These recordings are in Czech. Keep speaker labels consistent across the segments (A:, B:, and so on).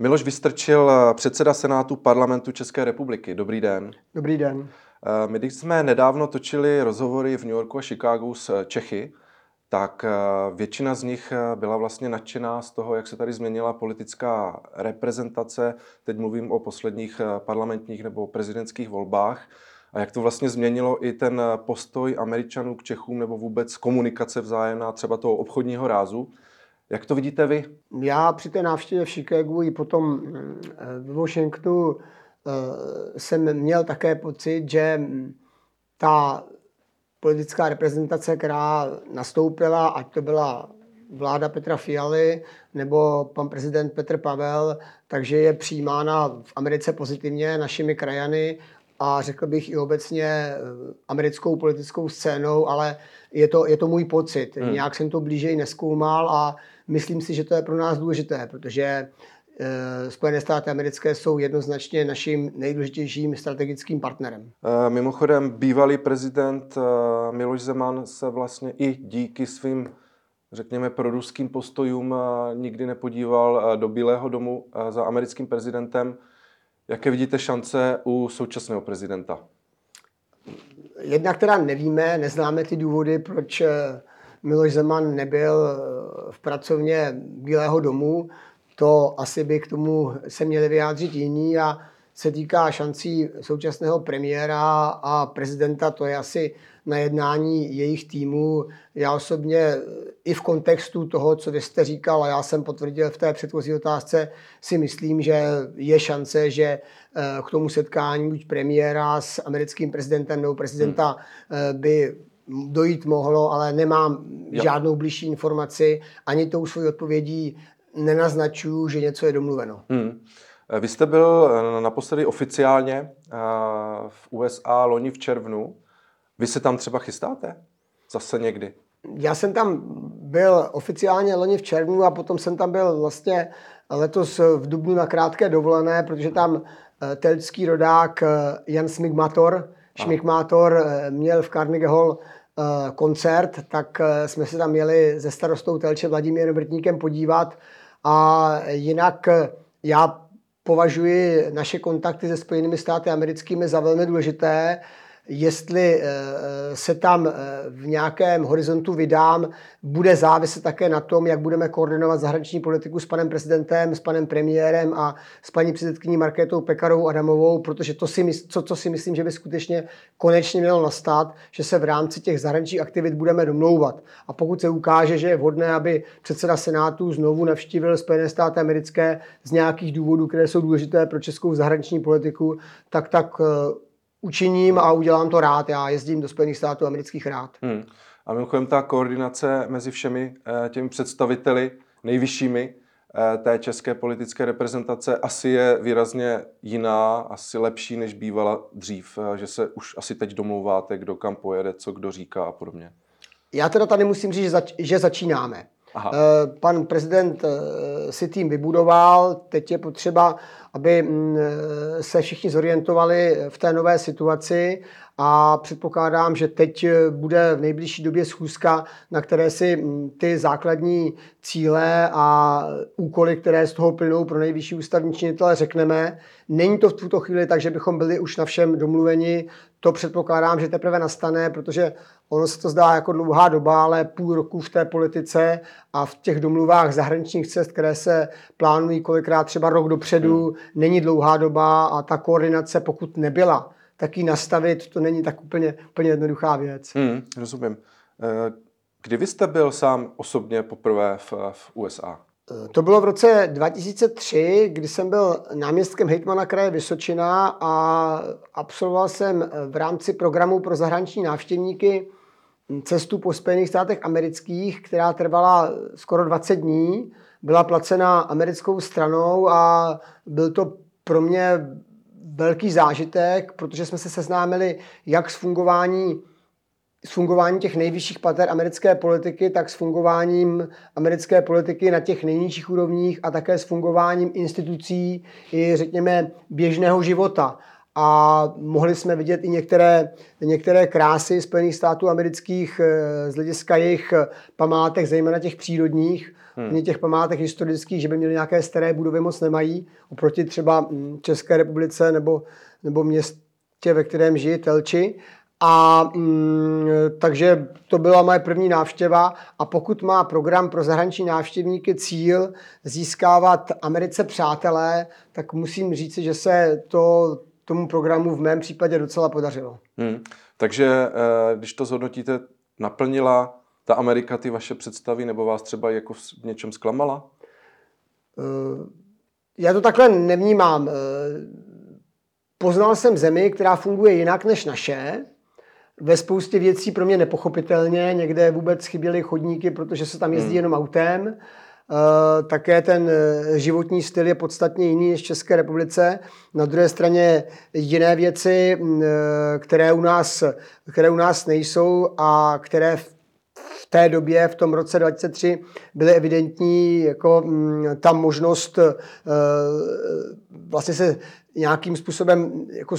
A: Miloš Vystrčil, předseda Senátu parlamentu České republiky. Dobrý den.
B: Dobrý den.
A: My když jsme nedávno točili rozhovory v New Yorku a Chicagu s Čechy, tak většina z nich byla vlastně nadšená z toho, jak se tady změnila politická reprezentace. Teď mluvím o posledních parlamentních nebo prezidentských volbách. A jak to vlastně změnilo i ten postoj Američanů k Čechům nebo vůbec komunikace vzájemná třeba toho obchodního rázu. Jak to vidíte vy?
B: Já při té návštěvě v Chicagu i potom eh, v Washingtonu eh, jsem měl také pocit, že ta politická reprezentace, která nastoupila, ať to byla vláda Petra Fialy nebo pan prezident Petr Pavel, takže je přijímána v Americe pozitivně našimi krajany a řekl bych i obecně eh, americkou politickou scénou, ale je to, je to můj pocit. Hmm. Nějak jsem to blíže neskoumal a myslím si, že to je pro nás důležité, protože eh, Spojené státy americké jsou jednoznačně naším nejdůležitějším strategickým partnerem.
A: Eh, mimochodem, bývalý prezident Miloš Zeman se vlastně i díky svým, řekněme, proruským postojům nikdy nepodíval do Bílého domu za americkým prezidentem. Jaké vidíte šance u současného prezidenta?
B: Jedna, která nevíme, neznáme ty důvody, proč eh, Miloš Zeman nebyl eh, v pracovně Bílého domu. To asi by k tomu se měli vyjádřit jiní a se týká šancí současného premiéra a prezidenta, to je asi na jednání jejich týmu. Já osobně i v kontextu toho, co vy jste říkal, a já jsem potvrdil v té předchozí otázce, si myslím, že je šance, že eh, k tomu setkání buď premiéra s americkým prezidentem nebo prezidenta hmm. by dojít mohlo, ale nemám jo. žádnou blížší informaci, ani tou svou odpovědí nenaznačuju, že něco je domluveno. Hmm.
A: Vy jste byl naposledy oficiálně eh, v USA loni v červnu. Vy se tam třeba chystáte? Zase někdy?
B: Já jsem tam byl oficiálně loni v červnu a potom jsem tam byl vlastně letos v Dubnu na krátké dovolené, protože tam eh, telčský rodák eh, Jan Smigmator, Šmigmátor měl v Carnegie Hall koncert, tak jsme se tam měli se starostou Telče Vladimírem Vrtníkem podívat a jinak já považuji naše kontakty se Spojenými státy americkými za velmi důležité jestli eh, eh, se tam eh, v nějakém horizontu vydám, bude záviset také na tom, jak budeme koordinovat zahraniční politiku s panem prezidentem, s panem premiérem a s paní předsedkyní Markétou Pekarovou Adamovou, protože to si, co, co si myslím, že by skutečně konečně mělo nastat, že se v rámci těch zahraničních aktivit budeme domlouvat. A pokud se ukáže, že je vhodné, aby předseda Senátu znovu navštívil Spojené státy americké z nějakých důvodů, které jsou důležité pro českou zahraniční politiku, tak tak učiním a udělám to rád. Já jezdím do Spojených států amerických rád. Hmm.
A: A mimochodem ta koordinace mezi všemi eh, těmi představiteli nejvyššími eh, té české politické reprezentace asi je výrazně jiná, asi lepší, než bývala dřív, eh, že se už asi teď domlouváte, kdo kam pojede, co kdo říká a podobně.
B: Já teda tady musím říct, že, zač- že začínáme. Aha. Pan prezident si tým vybudoval, teď je potřeba aby mm, se všichni zorientovali v té nové situaci a předpokládám, že teď bude v nejbližší době schůzka, na které si mm, ty základní cíle a úkoly, které z toho plynou pro nejvyšší ústavní činitele, řekneme. Není to v tuto chvíli tak, že bychom byli už na všem domluveni. To předpokládám, že teprve nastane, protože ono se to zdá jako dlouhá doba, ale půl roku v té politice a v těch domluvách zahraničních cest, které se plánují kolikrát třeba rok dopředu, hmm. není dlouhá doba a ta koordinace, pokud nebyla, tak ji nastavit, to není tak úplně, úplně jednoduchá věc.
A: Hmm, rozumím. Eh, kdy vy jste byl sám osobně poprvé v, v USA?
B: To bylo v roce 2003, kdy jsem byl náměstkem hejtmana kraje Vysočina a absolvoval jsem v rámci programu pro zahraniční návštěvníky cestu po Spojených státech amerických, která trvala skoro 20 dní. Byla placena americkou stranou a byl to pro mě velký zážitek, protože jsme se seznámili jak s fungování s fungováním těch nejvyšších pater americké politiky, tak s fungováním americké politiky na těch nejnižších úrovních a také s fungováním institucí i řekněme běžného života. a mohli jsme vidět i některé, některé krásy Spojených států amerických z hlediska jejich památek, zejména těch přírodních, hmm. těch památek historických, že by měli nějaké staré budovy, moc nemají, oproti třeba mm, České republice nebo, nebo městě, ve kterém žijí Telči. A mm, takže to byla moje první návštěva a pokud má program pro zahraniční návštěvníky cíl získávat Americe přátelé, tak musím říct, že se to tomu programu v mém případě docela podařilo.
A: Hmm. Takže eh, když to zhodnotíte, naplnila ta Amerika ty vaše představy nebo vás třeba jako v něčem zklamala?
B: Eh, já to takhle nevnímám. Eh, poznal jsem zemi, která funguje jinak než naše, ve spoustě věcí pro mě nepochopitelně, někde vůbec chyběly chodníky, protože se tam jezdí hmm. jenom autem. Uh, také ten životní styl je podstatně jiný než v České republice. Na druhé straně jiné věci, které u nás, které u nás nejsou a které v té době, v tom roce 2003, byly evidentní jako mm, ta možnost vlastně se nějakým způsobem jako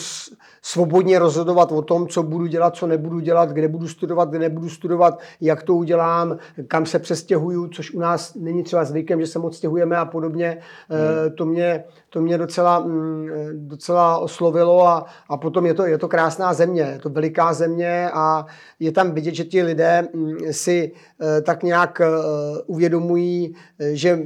B: svobodně rozhodovat o tom, co budu dělat, co nebudu dělat, kde budu studovat, kde nebudu studovat, jak to udělám, kam se přestěhuju, což u nás není třeba zvykem, že se moc stěhujeme a podobně. Hmm. To, mě, to mě docela, mm, docela oslovilo a, a potom je to, je to krásná země, je to veliká země a je tam vidět, že ti lidé mm, si eh, tak nějak eh, uvědomují, že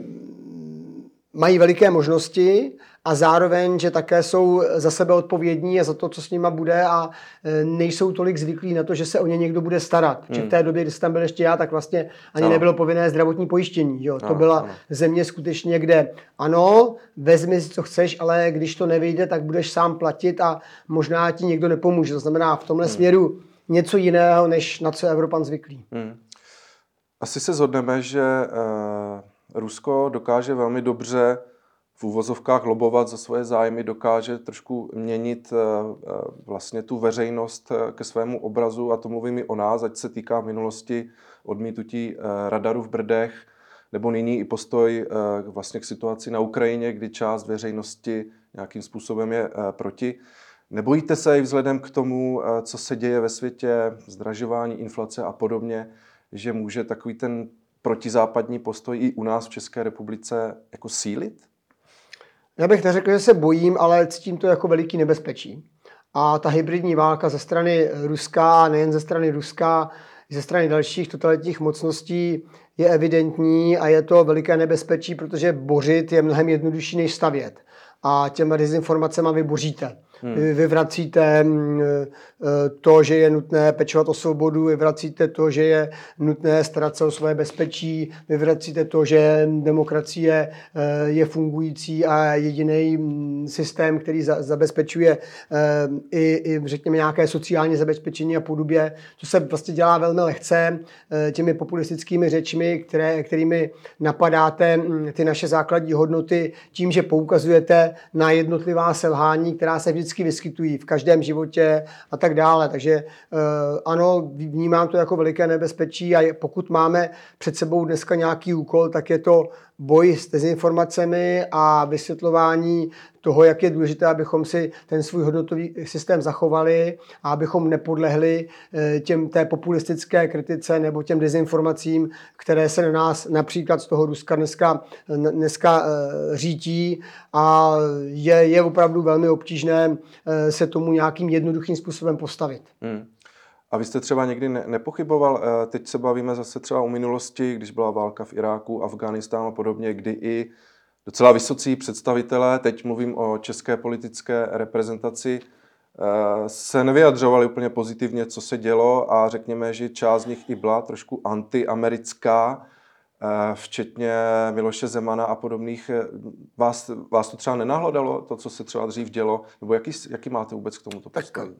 B: mají veliké možnosti a zároveň, že také jsou za sebe odpovědní a za to, co s nima bude a e, nejsou tolik zvyklí na to, že se o ně někdo bude starat. Hmm. Že v té době, kdy jsem tam byl ještě já, tak vlastně ani no. nebylo povinné zdravotní pojištění. Jo. To no, byla ano. země skutečně, kde ano, vezmi si, co chceš, ale když to nevyjde, tak budeš sám platit a možná ti někdo nepomůže. To znamená v tomhle hmm. směru něco jiného, než na co je Evropan zvyklý. Hmm.
A: Asi se zhodneme, že uh, Rusko dokáže velmi dobře v úvozovkách lobovat za svoje zájmy, dokáže trošku měnit eh, eh, vlastně tu veřejnost eh, ke svému obrazu a to mluvím i o nás, ať se týká minulosti odmítutí radaru v Brdech, nebo nyní i postoj vlastně k situaci na Ukrajině, kdy část veřejnosti nějakým způsobem je proti. Nebojíte se i vzhledem k tomu, co se děje ve světě, zdražování, inflace a podobně, že může takový ten protizápadní postoj i u nás v České republice jako sílit?
B: Já bych neřekl, že se bojím, ale cítím to jako veliký nebezpečí. A ta hybridní válka ze strany Ruska, nejen ze strany Ruska, ze strany dalších totalitních mocností je evidentní a je to veliké nebezpečí, protože bořit je mnohem jednodušší než stavět. A těma dezinformacemi vy boříte. Hmm. Vy vyvracíte mm, e, to, že je nutné pečovat o svobodu, vyvracíte to, že je nutné starat se o své bezpečí, vyvracíte to, že demokracie e, je fungující a jediný mm, systém, který zabezpečuje e, i, i řekněme nějaké sociální zabezpečení a podobě. To se vlastně dělá velmi lehce těmi populistickými řečmi, které, kterými napadáte mm, ty naše základní hodnoty tím, že poukazujete na jednotlivá selhání, která se vždycky vždycky vyskytují v každém životě a tak dále. Takže eh, ano, vnímám to jako veliké nebezpečí a pokud máme před sebou dneska nějaký úkol, tak je to boj s dezinformacemi a vysvětlování toho, jak je důležité, abychom si ten svůj hodnotový systém zachovali a abychom nepodlehli eh, těm té populistické kritice nebo těm dezinformacím, které se na nás například z toho Ruska dneska, dneska eh, řítí a je, je opravdu velmi obtížné eh, se tomu nějakým jednoduchým způsobem postavit. Hmm.
A: A vy jste třeba někdy ne- nepochyboval, teď se bavíme zase třeba o minulosti, když byla válka v Iráku, Afganistánu a podobně, kdy i docela vysocí představitelé, teď mluvím o české politické reprezentaci, eh, se nevyjadřovali úplně pozitivně, co se dělo a řekněme, že část z nich i byla trošku antiamerická, eh, včetně Miloše Zemana a podobných. Vás, vás to třeba nenahledalo, to, co se třeba dřív dělo? Nebo jaký, jaký máte vůbec k tomuto postoj?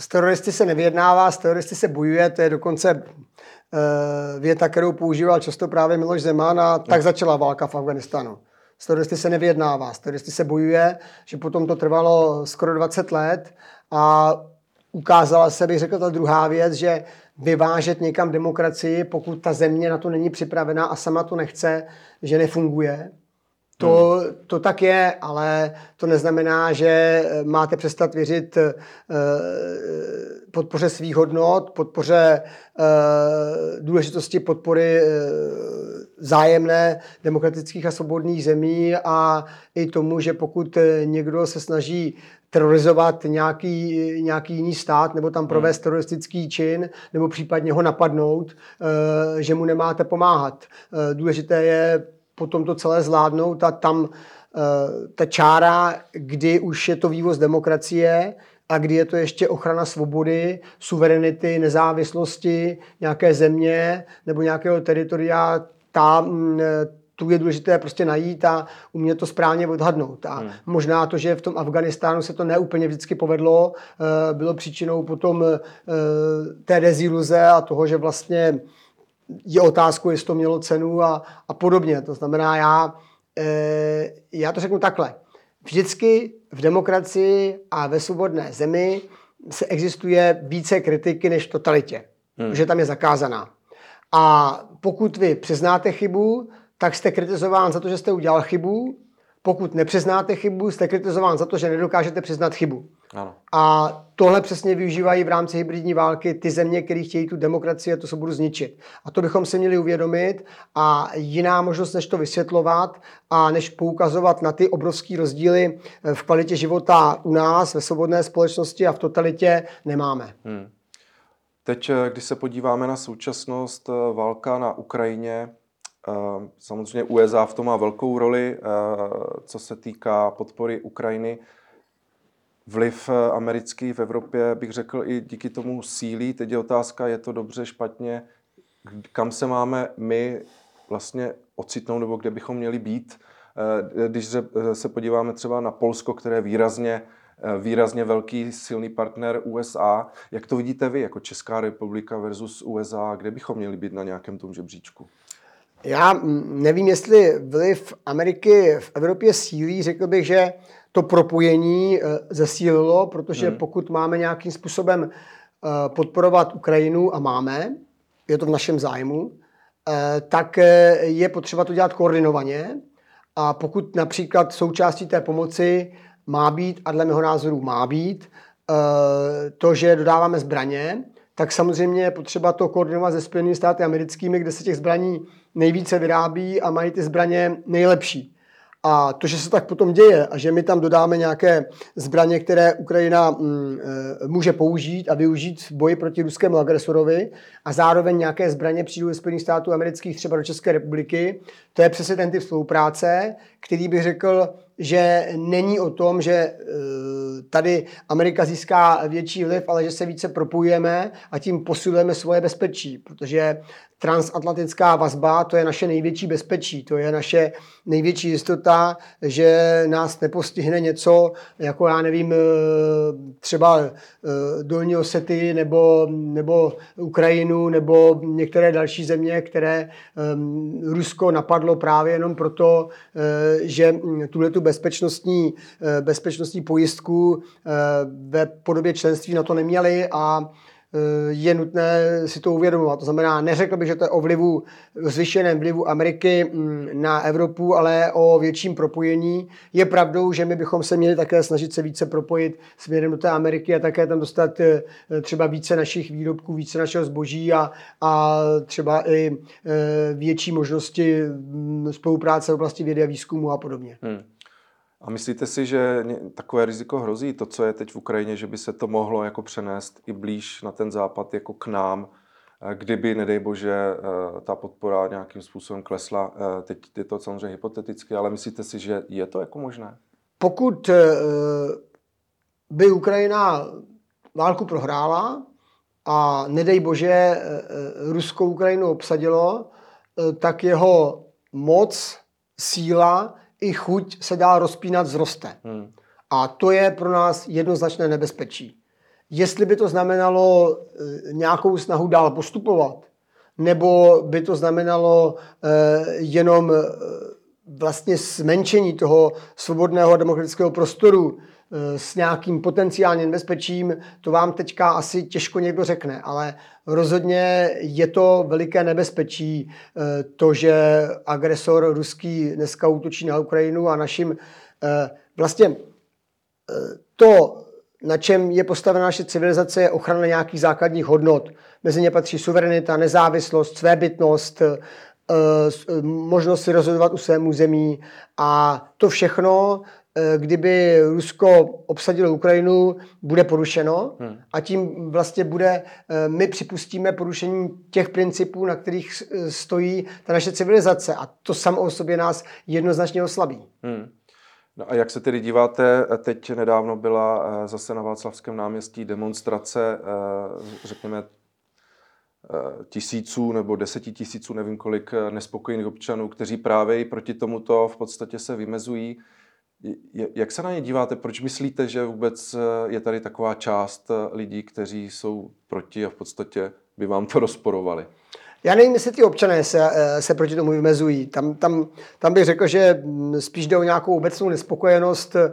B: S teroristy se nevyjednává, s teroristy se bojuje, to je dokonce uh, věta, kterou používal často právě Miloš Zeman a tak začala válka v Afganistánu. S teroristy se nevyjednává, s teroristy se bojuje, že potom to trvalo skoro 20 let a ukázala se, bych řekl, ta druhá věc, že vyvážet někam demokracii, pokud ta země na to není připravená a sama to nechce, že nefunguje. To, to tak je, ale to neznamená, že máte přestat věřit eh, podpoře svých hodnot, podpoře eh, důležitosti podpory eh, zájemné demokratických a svobodných zemí a i tomu, že pokud někdo se snaží terorizovat nějaký, nějaký jiný stát nebo tam provést hmm. teroristický čin nebo případně ho napadnout, že mu nemáte pomáhat. Důležité je potom to celé zvládnout a tam eh, ta čára, kdy už je to vývoz demokracie a kdy je to ještě ochrana svobody, suverenity, nezávislosti nějaké země nebo nějakého teritoria, ta, mm, tu je důležité prostě najít a umět to správně odhadnout. A hmm. možná to, že v tom Afganistánu se to neúplně vždycky povedlo, eh, bylo příčinou potom eh, té deziluze a toho, že vlastně je otázkou, jestli to mělo cenu a, a podobně. To znamená, já, e, já to řeknu takhle. Vždycky v demokracii a ve svobodné zemi se existuje více kritiky než v totalitě, hmm. že tam je zakázaná. A pokud vy přiznáte chybu, tak jste kritizován za to, že jste udělal chybu. Pokud nepřiznáte chybu, jste kritizován za to, že nedokážete přiznat chybu. Ano. A tohle přesně využívají v rámci hybridní války ty země, které chtějí tu demokracii a tu svobodu zničit. A to bychom si měli uvědomit. A jiná možnost, než to vysvětlovat a než poukazovat na ty obrovské rozdíly v kvalitě života u nás, ve svobodné společnosti a v totalitě, nemáme. Hmm.
A: Teď, eh, když se podíváme na současnost, eh, válka na Ukrajině, eh, samozřejmě USA v tom má velkou roli, co se týká podpory Ukrajiny vliv eh, americký v Evropě, bych řekl, i díky tomu sílí. Teď je otázka, je to dobře, špatně, kam se máme my vlastně ocitnout, nebo kde bychom měli být. Eh, když eh, se podíváme třeba na Polsko, které je výrazně, výrazně velký silný partner USA, jak to vidíte vy jako Česká republika versus USA, kde bychom měli být na nějakém tom žebříčku?
B: Já nevím, jestli vliv Ameriky v Evropě sílí. Řekl bych, že to propojení eh, zesílilo, protože hmm. pokud máme nějakým způsobem eh, podporovat Ukrajinu a máme, je to v našem zájmu, eh, tak je potřeba to dělat koordinovaně. A pokud například součástí té pomoci má být, a dle mého názoru má být, to, že dodáváme zbraně, tak samozřejmě je potřeba to koordinovat se Spojenými státy americkými, kde se těch zbraní nejvíce vyrábí a mají ty zbraně nejlepší. A to, že se tak potom děje a že my tam dodáme nějaké zbraně, které Ukrajina mm, e, může použít a využít v boji proti ruskému agresorovi a zároveň nějaké zbraně přijdou ze Spojených států amerických třeba do České republiky, to je přesně ten typ spolupráce, který bych řekl, že není o tom, že e, tady Amerika získá větší vliv, ale že se více propojujeme a tím posilujeme svoje bezpečí, protože transatlantická vazba, to je naše největší bezpečí, to je naše největší jistota, že nás nepostihne něco, jako já nevím, eh, třeba eh, Dolní Osety nebo, nebo Ukrajinu nebo některé další země, které um, Rusko napadlo právě jenom proto, že tuhle tu bezpečnostní, bezpečnostní pojistku ve podobě členství na to neměli a Eh, je nutné si to uvědomovat. To znamená, neřekl bych, že to je o vlivu, zvyšeném vlivu Ameriky mm, na Evropu, ale o větším propojení. Je pravdou, že my bychom se měli také snažit se více propojit směrem do té Ameriky a také tam dostat eh, třeba více našich výrobků, více našeho zboží a, a třeba i eh, větší možnosti mm, spolupráce v oblasti vědy a výzkumu a podobně. Hmm.
A: A myslíte si, že takové riziko hrozí, to, co je teď v Ukrajině, že by se to mohlo jako přenést i blíž na ten západ, jako k nám, eh, kdyby, nedej bože, eh, ta podpora nějakým způsobem klesla. Eh, teď je to samozřejmě hypoteticky, ale myslíte si, že je to jako možné?
B: Pokud by Ukrajina válku prohrála a nedej bože Ruskou Ukrajinu obsadilo, tak jeho moc, síla i chuť se dá rozpínat zroste. Hmm. A to je pro nás jednoznačné nebezpečí. Jestli by to znamenalo e, nějakou snahu dál postupovat, nebo by to znamenalo e, jenom e, vlastně zmenšení toho svobodného demokratického prostoru s nějakým potenciálním nebezpečím, to vám teďka asi těžko někdo řekne, ale rozhodně je to veliké nebezpečí, to, že agresor ruský dneska útočí na Ukrajinu a našim vlastně to, na čem je postavena naše civilizace, je ochrana nějakých základních hodnot. Mezi ně patří suverenita, nezávislost, svébytnost, eh, eh, možnost si rozhodovat u svém území a to všechno, eh, kdyby Rusko obsadilo Ukrajinu, bude porušeno hmm. a tím vlastně bude, my připustíme porušení těch principů, na kterých stojí ta naše civilizace a to samo o sobě nás jednoznačně oslabí. Hmm.
A: No a jak se tedy díváte, teď nedávno byla eh, zase na Václavském náměstí demonstrace, eh, řekněme, eh, tisíců nebo deseti tisíců, nevím kolik, nespokojených občanů, kteří právě i proti tomuto v podstatě se vymezují. Jak se na ně díváte? Proč myslíte, že vůbec je tady taková část lidí, kteří jsou proti a v podstatě by vám to rozporovali?
B: Já nevím, jestli ty občané se, eh, se proti tomu vymezují. Tam, tam, tam bych řekl, že mm, spíš jde o nějakou obecnou nespokojenost eh,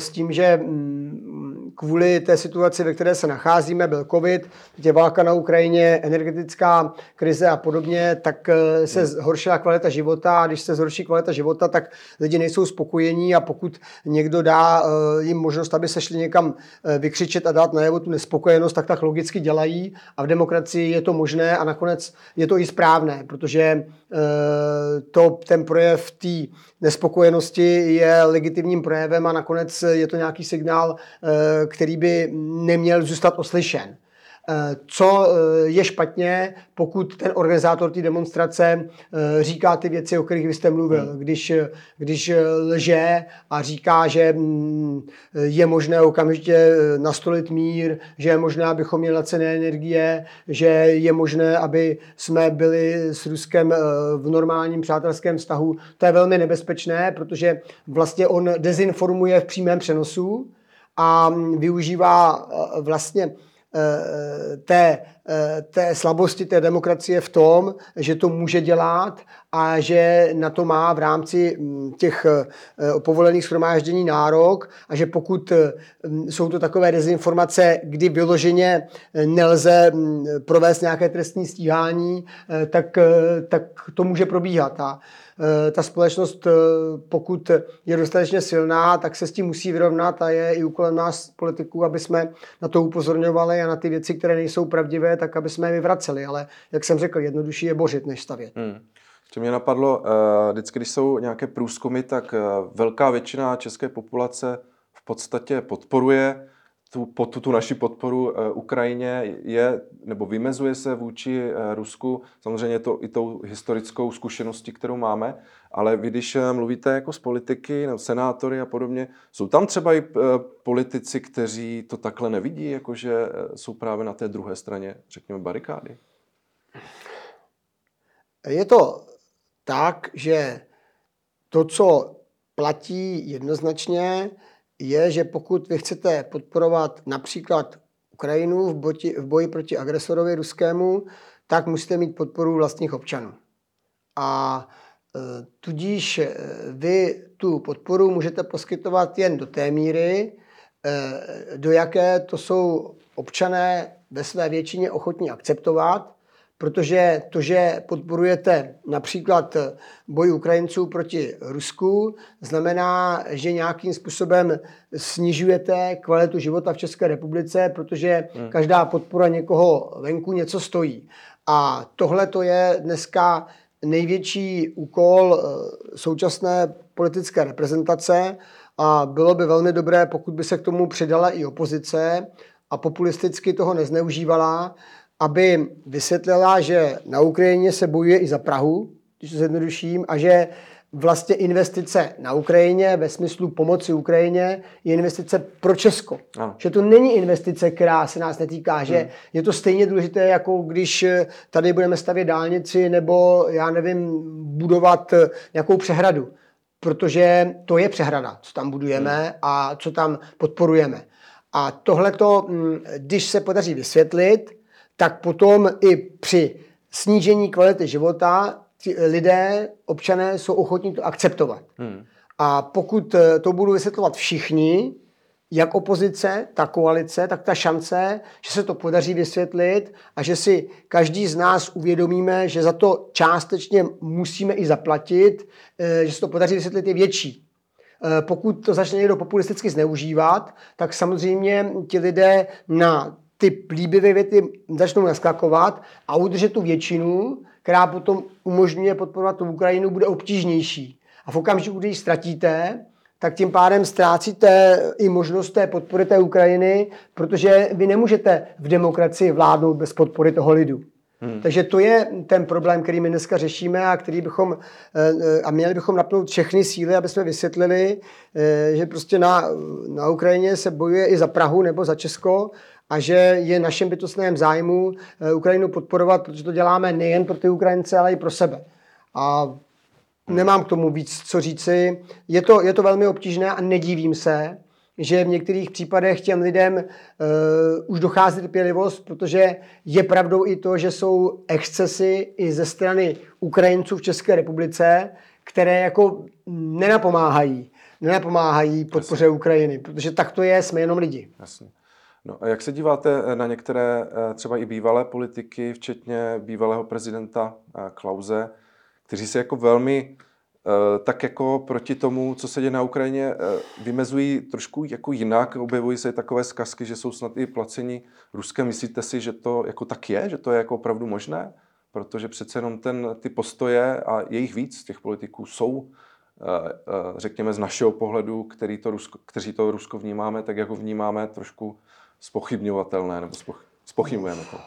B: s tím, že mm, kvůli té situaci, ve které se nacházíme, byl covid, teď je válka na Ukrajině, energetická krize a podobně, tak eh, se zhoršila kvalita života a když se zhorší kvalita života, tak lidi nejsou spokojení a pokud někdo dá jim možnost, aby se šli někam vykřičet a dát najevo tu nespokojenost, tak tak logicky dělají a v demokracii je to možné a nakonec je to i správné, protože eh, to, ten projev té nespokojenosti je legitimním projevem a nakonec je to nějaký signál, eh, který by neměl zůstat oslyšen. Eh, co eh, je špatně, pokud ten organizátor té demonstrace eh, říká ty věci, o kterých vy jste mluvil. Hmm. Když, když lže a říká, že mm, je možné okamžitě nastolit mír, že je možné, abychom měli cené energie, že je možné, aby jsme byli s Ruskem v normálním přátelském vztahu. To je velmi nebezpečné, protože vlastně on dezinformuje v přímém přenosu a mm, využívá vlastně té, eh, té slabosti té demokracie v tom, že to může dělat a že na to má v rámci mm, těch eh, povolených shromáždění nárok a že pokud mm, jsou to takové dezinformace, kdy vyloženě nelze mm, provést nějaké trestní stíhání, tak, tak to může probíhat. A Eh, ta společnost, eh, pokud je dostatečně silná, tak se s tím musí vyrovnat a je i úkolem nás politiků, aby jsme na to upozorňovali a na ty věci, které nejsou pravdivé, tak aby jsme je vyvraceli. Ale jak jsem řekl, jednodušší je bořit, než stavět. Hmm.
A: Co mě napadlo, eh, vždycky, když jsou nějaké průzkumy, tak velká většina české populace v podstatě podporuje tu, po, tu, tu naši podporu uh, Ukrajině je, nebo vymezuje se vůči uh, Rusku, samozřejmě to i tou historickou zkušeností, kterou máme, ale vy, když uh, mluvíte jako z politiky, no, senátory a podobně, jsou tam třeba i politici, kteří to takhle nevidí, jakože jsou právě na té druhé straně, řekněme, barikády?
B: Je to tak, že to, co platí jednoznačně, je, že pokud vy chcete podporovat například Ukrajinu v, boji, v boji proti agresorovi ruskému, tak musíte mít podporu vlastních občanů. A e, tudíž e, vy tu podporu můžete poskytovat jen do té míry, e, do jaké to jsou občané ve své většině ochotní akceptovat protože to, že podporujete například boj Ukrajinců proti Rusku, znamená, že nějakým způsobem snižujete kvalitu života v České republice, protože hmm. každá podpora někoho venku něco stojí. A tohle to je dneska největší úkol eh, současné politické reprezentace a bylo by velmi dobré, pokud by se k tomu přidala i opozice a populisticky toho nezneužívala, aby vysvětlila, že na Ukrajině se bojuje i za Prahu, když to zjednoduším, a že vlastně investice na Ukrajině ve smyslu pomoci Ukrajině je investice pro Česko. Ano. Že to není investice, která se nás netýká, že hmm. je to stejně důležité, jako když tady budeme stavět dálnici nebo, já nevím, budovat nějakou přehradu. Protože to je přehrada, co tam budujeme hmm. a co tam podporujeme. A tohleto, hm, když se podaří vysvětlit, tak potom i při snížení kvality života ti lidé, občané jsou ochotní to akceptovat. Hmm. A pokud eh, to budou vysvětlovat všichni, jak opozice, tak koalice, tak ta šance, že se to podaří vysvětlit a že si každý z nás uvědomíme, že za to částečně musíme i zaplatit, eh, že se to podaří vysvětlit je větší. Eh, pokud to začne někdo populisticky zneužívat, tak samozřejmě ti lidé na ty líbivé věty začnou naskakovat a udržet tu většinu, která potom umožňuje podporovat tu Ukrajinu, bude obtížnější. A v okamžiku, když ji ztratíte, tak tím pádem ztrácíte i možnost té podpory té Ukrajiny, protože vy nemůžete v demokracii vládnout bez podpory toho lidu. Hmm. Takže to je ten problém, který my dneska řešíme a který bychom eh, a měli bychom napnout všechny síly, aby jsme vysvětlili, eh, že prostě na, na Ukrajině se bojuje i za Prahu nebo za Česko a že je našem bytostném zájmu eh, Ukrajinu podporovat, protože to děláme nejen pro ty Ukrajince, ale i pro sebe. A nemám k tomu víc co říci. Je to, je to velmi obtížné a nedívím se, že v některých případech těm lidem uh, už dochází trpělivost, protože je pravdou i to, že jsou excesy i ze strany Ukrajinců v České republice, které jako nenapomáhají, nenapomáhají podpoře Jasně. Ukrajiny, protože tak to je, jsme jenom lidi.
A: Jasně. No a jak se díváte na některé eh, třeba i bývalé politiky, včetně bývalého prezidenta eh, Klauze, kteří se jako velmi eh, tak jako proti tomu, co se děje na Ukrajině, vymezují trošku jako jinak. Objevují se takové zkazky, že jsou snad i placeni Ruskem. Myslíte si, že to jako tak je? Že to je jako opravdu možné? Protože přece jenom ten, ty postoje a jejich víc těch politiků jsou řekněme z našeho pohledu, který to Rusko, kteří to Rusko vnímáme, tak jako vnímáme trošku spochybňovatelné, nebo spoch, spochybňujeme to?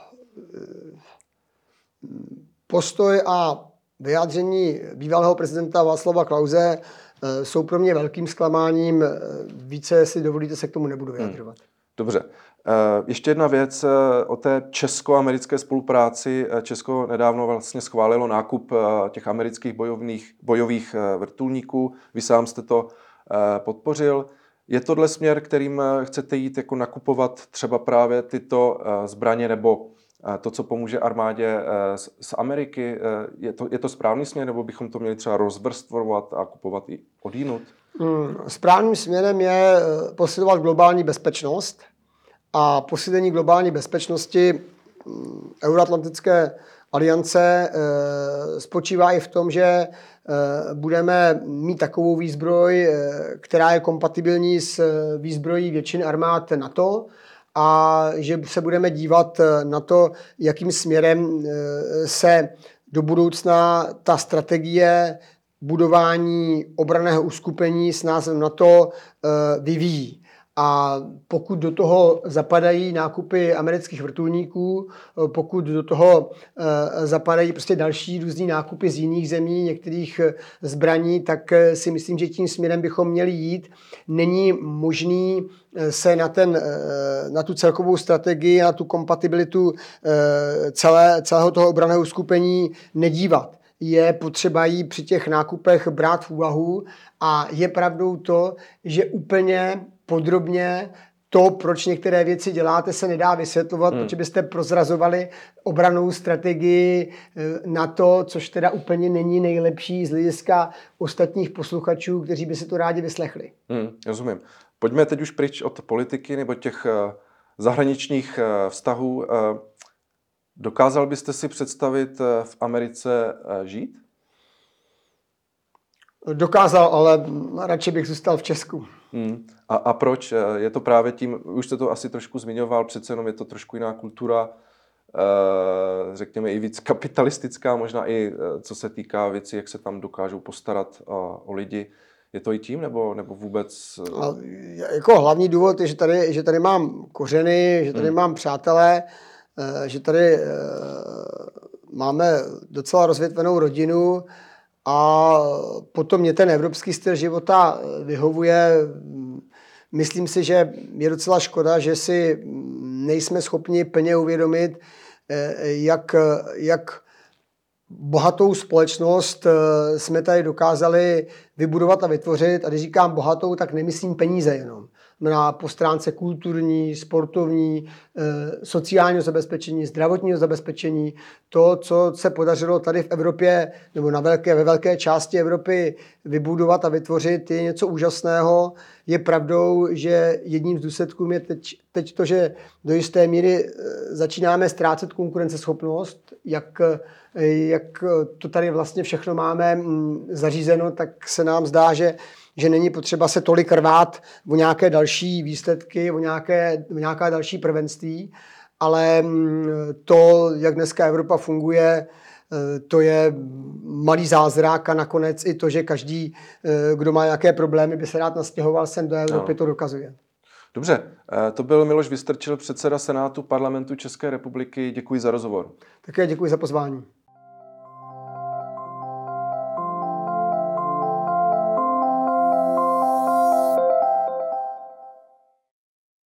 B: Postoj a vyjádření bývalého prezidenta Václava Klauze eh, jsou pro mě velkým zklamáním. Více, jestli dovolíte, se k tomu nebudu vyjadřovat. Hmm.
A: Dobře. Eh, ještě jedna věc eh, o té česko-americké spolupráci. Česko nedávno vlastně schválilo nákup těch amerických bojovných, bojových vrtulníků. Vy sám jste to podpořil. Je tohle směr, kterým eh, chcete jít jako nakupovat třeba právě tyto eh, zbraně nebo eh, to, co pomůže armádě z Ameriky? Je to, je to správný směr, nebo bychom to měli třeba rozvrstvovat a kupovat i odjinut?
B: Hmm, správným směrem je posilovat globální bezpečnost a posílení globální bezpečnosti hm, Euroatlantické aliance spočívá i v tom, že Eh, budeme mít takovou výzbroj, eh, která je kompatibilní s eh, výzbrojí většiny armád NATO a že se budeme dívat na to, jakým směrem se do budoucna ta strategie budování obraného uskupení s názvem NATO vyvíjí. A pokud do toho zapadají nákupy amerických vrtulníků, eh, pokud do toho eh, zapadají prostě další různý nákupy z jiných zemí, některých eh, zbraní, tak si myslím, že tím směrem bychom měli jít. Není možný se na, ten, na tu celkovou strategii, na tu kompatibilitu celé, celého toho obraného skupení nedívat je potřeba jí při těch nákupech brát v úvahu a je pravdou to, že úplně podrobně to, proč některé věci děláte, se nedá vysvětlovat, hmm. protože byste prozrazovali obranou strategii eh, na to, což teda úplně není nejlepší z hlediska ostatních posluchačů, kteří by si to rádi vyslechli.
A: Hmm, rozumím. Pojďme teď už pryč od politiky nebo těch eh, zahraničních eh, vztahů. Dokázal byste si představit v Americe žít?
B: Dokázal, ale radši bych zůstal v Česku.
A: Hmm. A, a proč? Je to právě tím, už jste to asi trošku zmiňoval, přece jenom je to trošku jiná kultura, eh, řekněme i víc kapitalistická, možná i eh, co se týká věcí, jak se tam dokážou postarat o lidi. Je to i tím, nebo, nebo vůbec?
B: Eh? A jako hlavní důvod je, že tady, že tady mám kořeny, že tady hmm. mám přátelé, že tady máme docela rozvětvenou rodinu, a potom mě ten evropský styl života vyhovuje. Myslím si, že je docela škoda, že si nejsme schopni plně uvědomit, eh, jak, jak bohatou společnost eh, jsme tady dokázali vybudovat a vytvořit. A když říkám bohatou, tak nemyslím peníze jenom. Na po stránce kulturní, sportovní, eh, sociálního zabezpečení, zdravotního zabezpečení. To, co se podařilo tady v Evropě, nebo na velké, ve velké části Evropy vybudovat a vytvořit, je něco úžasného. Je pravdou, že jedním z důsledků je teď, teď to, že do jisté míry eh, začínáme ztrácet konkurenceschopnost, jak jak to tady vlastně všechno máme mm, zařízeno, tak se nám zdá, že, že není potřeba se tolik rvát o nějaké další výsledky, o nějaké, o nějaká další prvenství, ale mm, to, jak dneska Evropa funguje, eh, to je malý zázrak a nakonec i to, že každý, eh, kdo má nějaké problémy, by se rád nastěhoval sem do Evropy, no. to dokazuje.
A: Dobře, eh, to byl Miloš Vystrčil, předseda Senátu parlamentu České republiky. Děkuji za rozhovor.
B: Také děkuji za pozvání.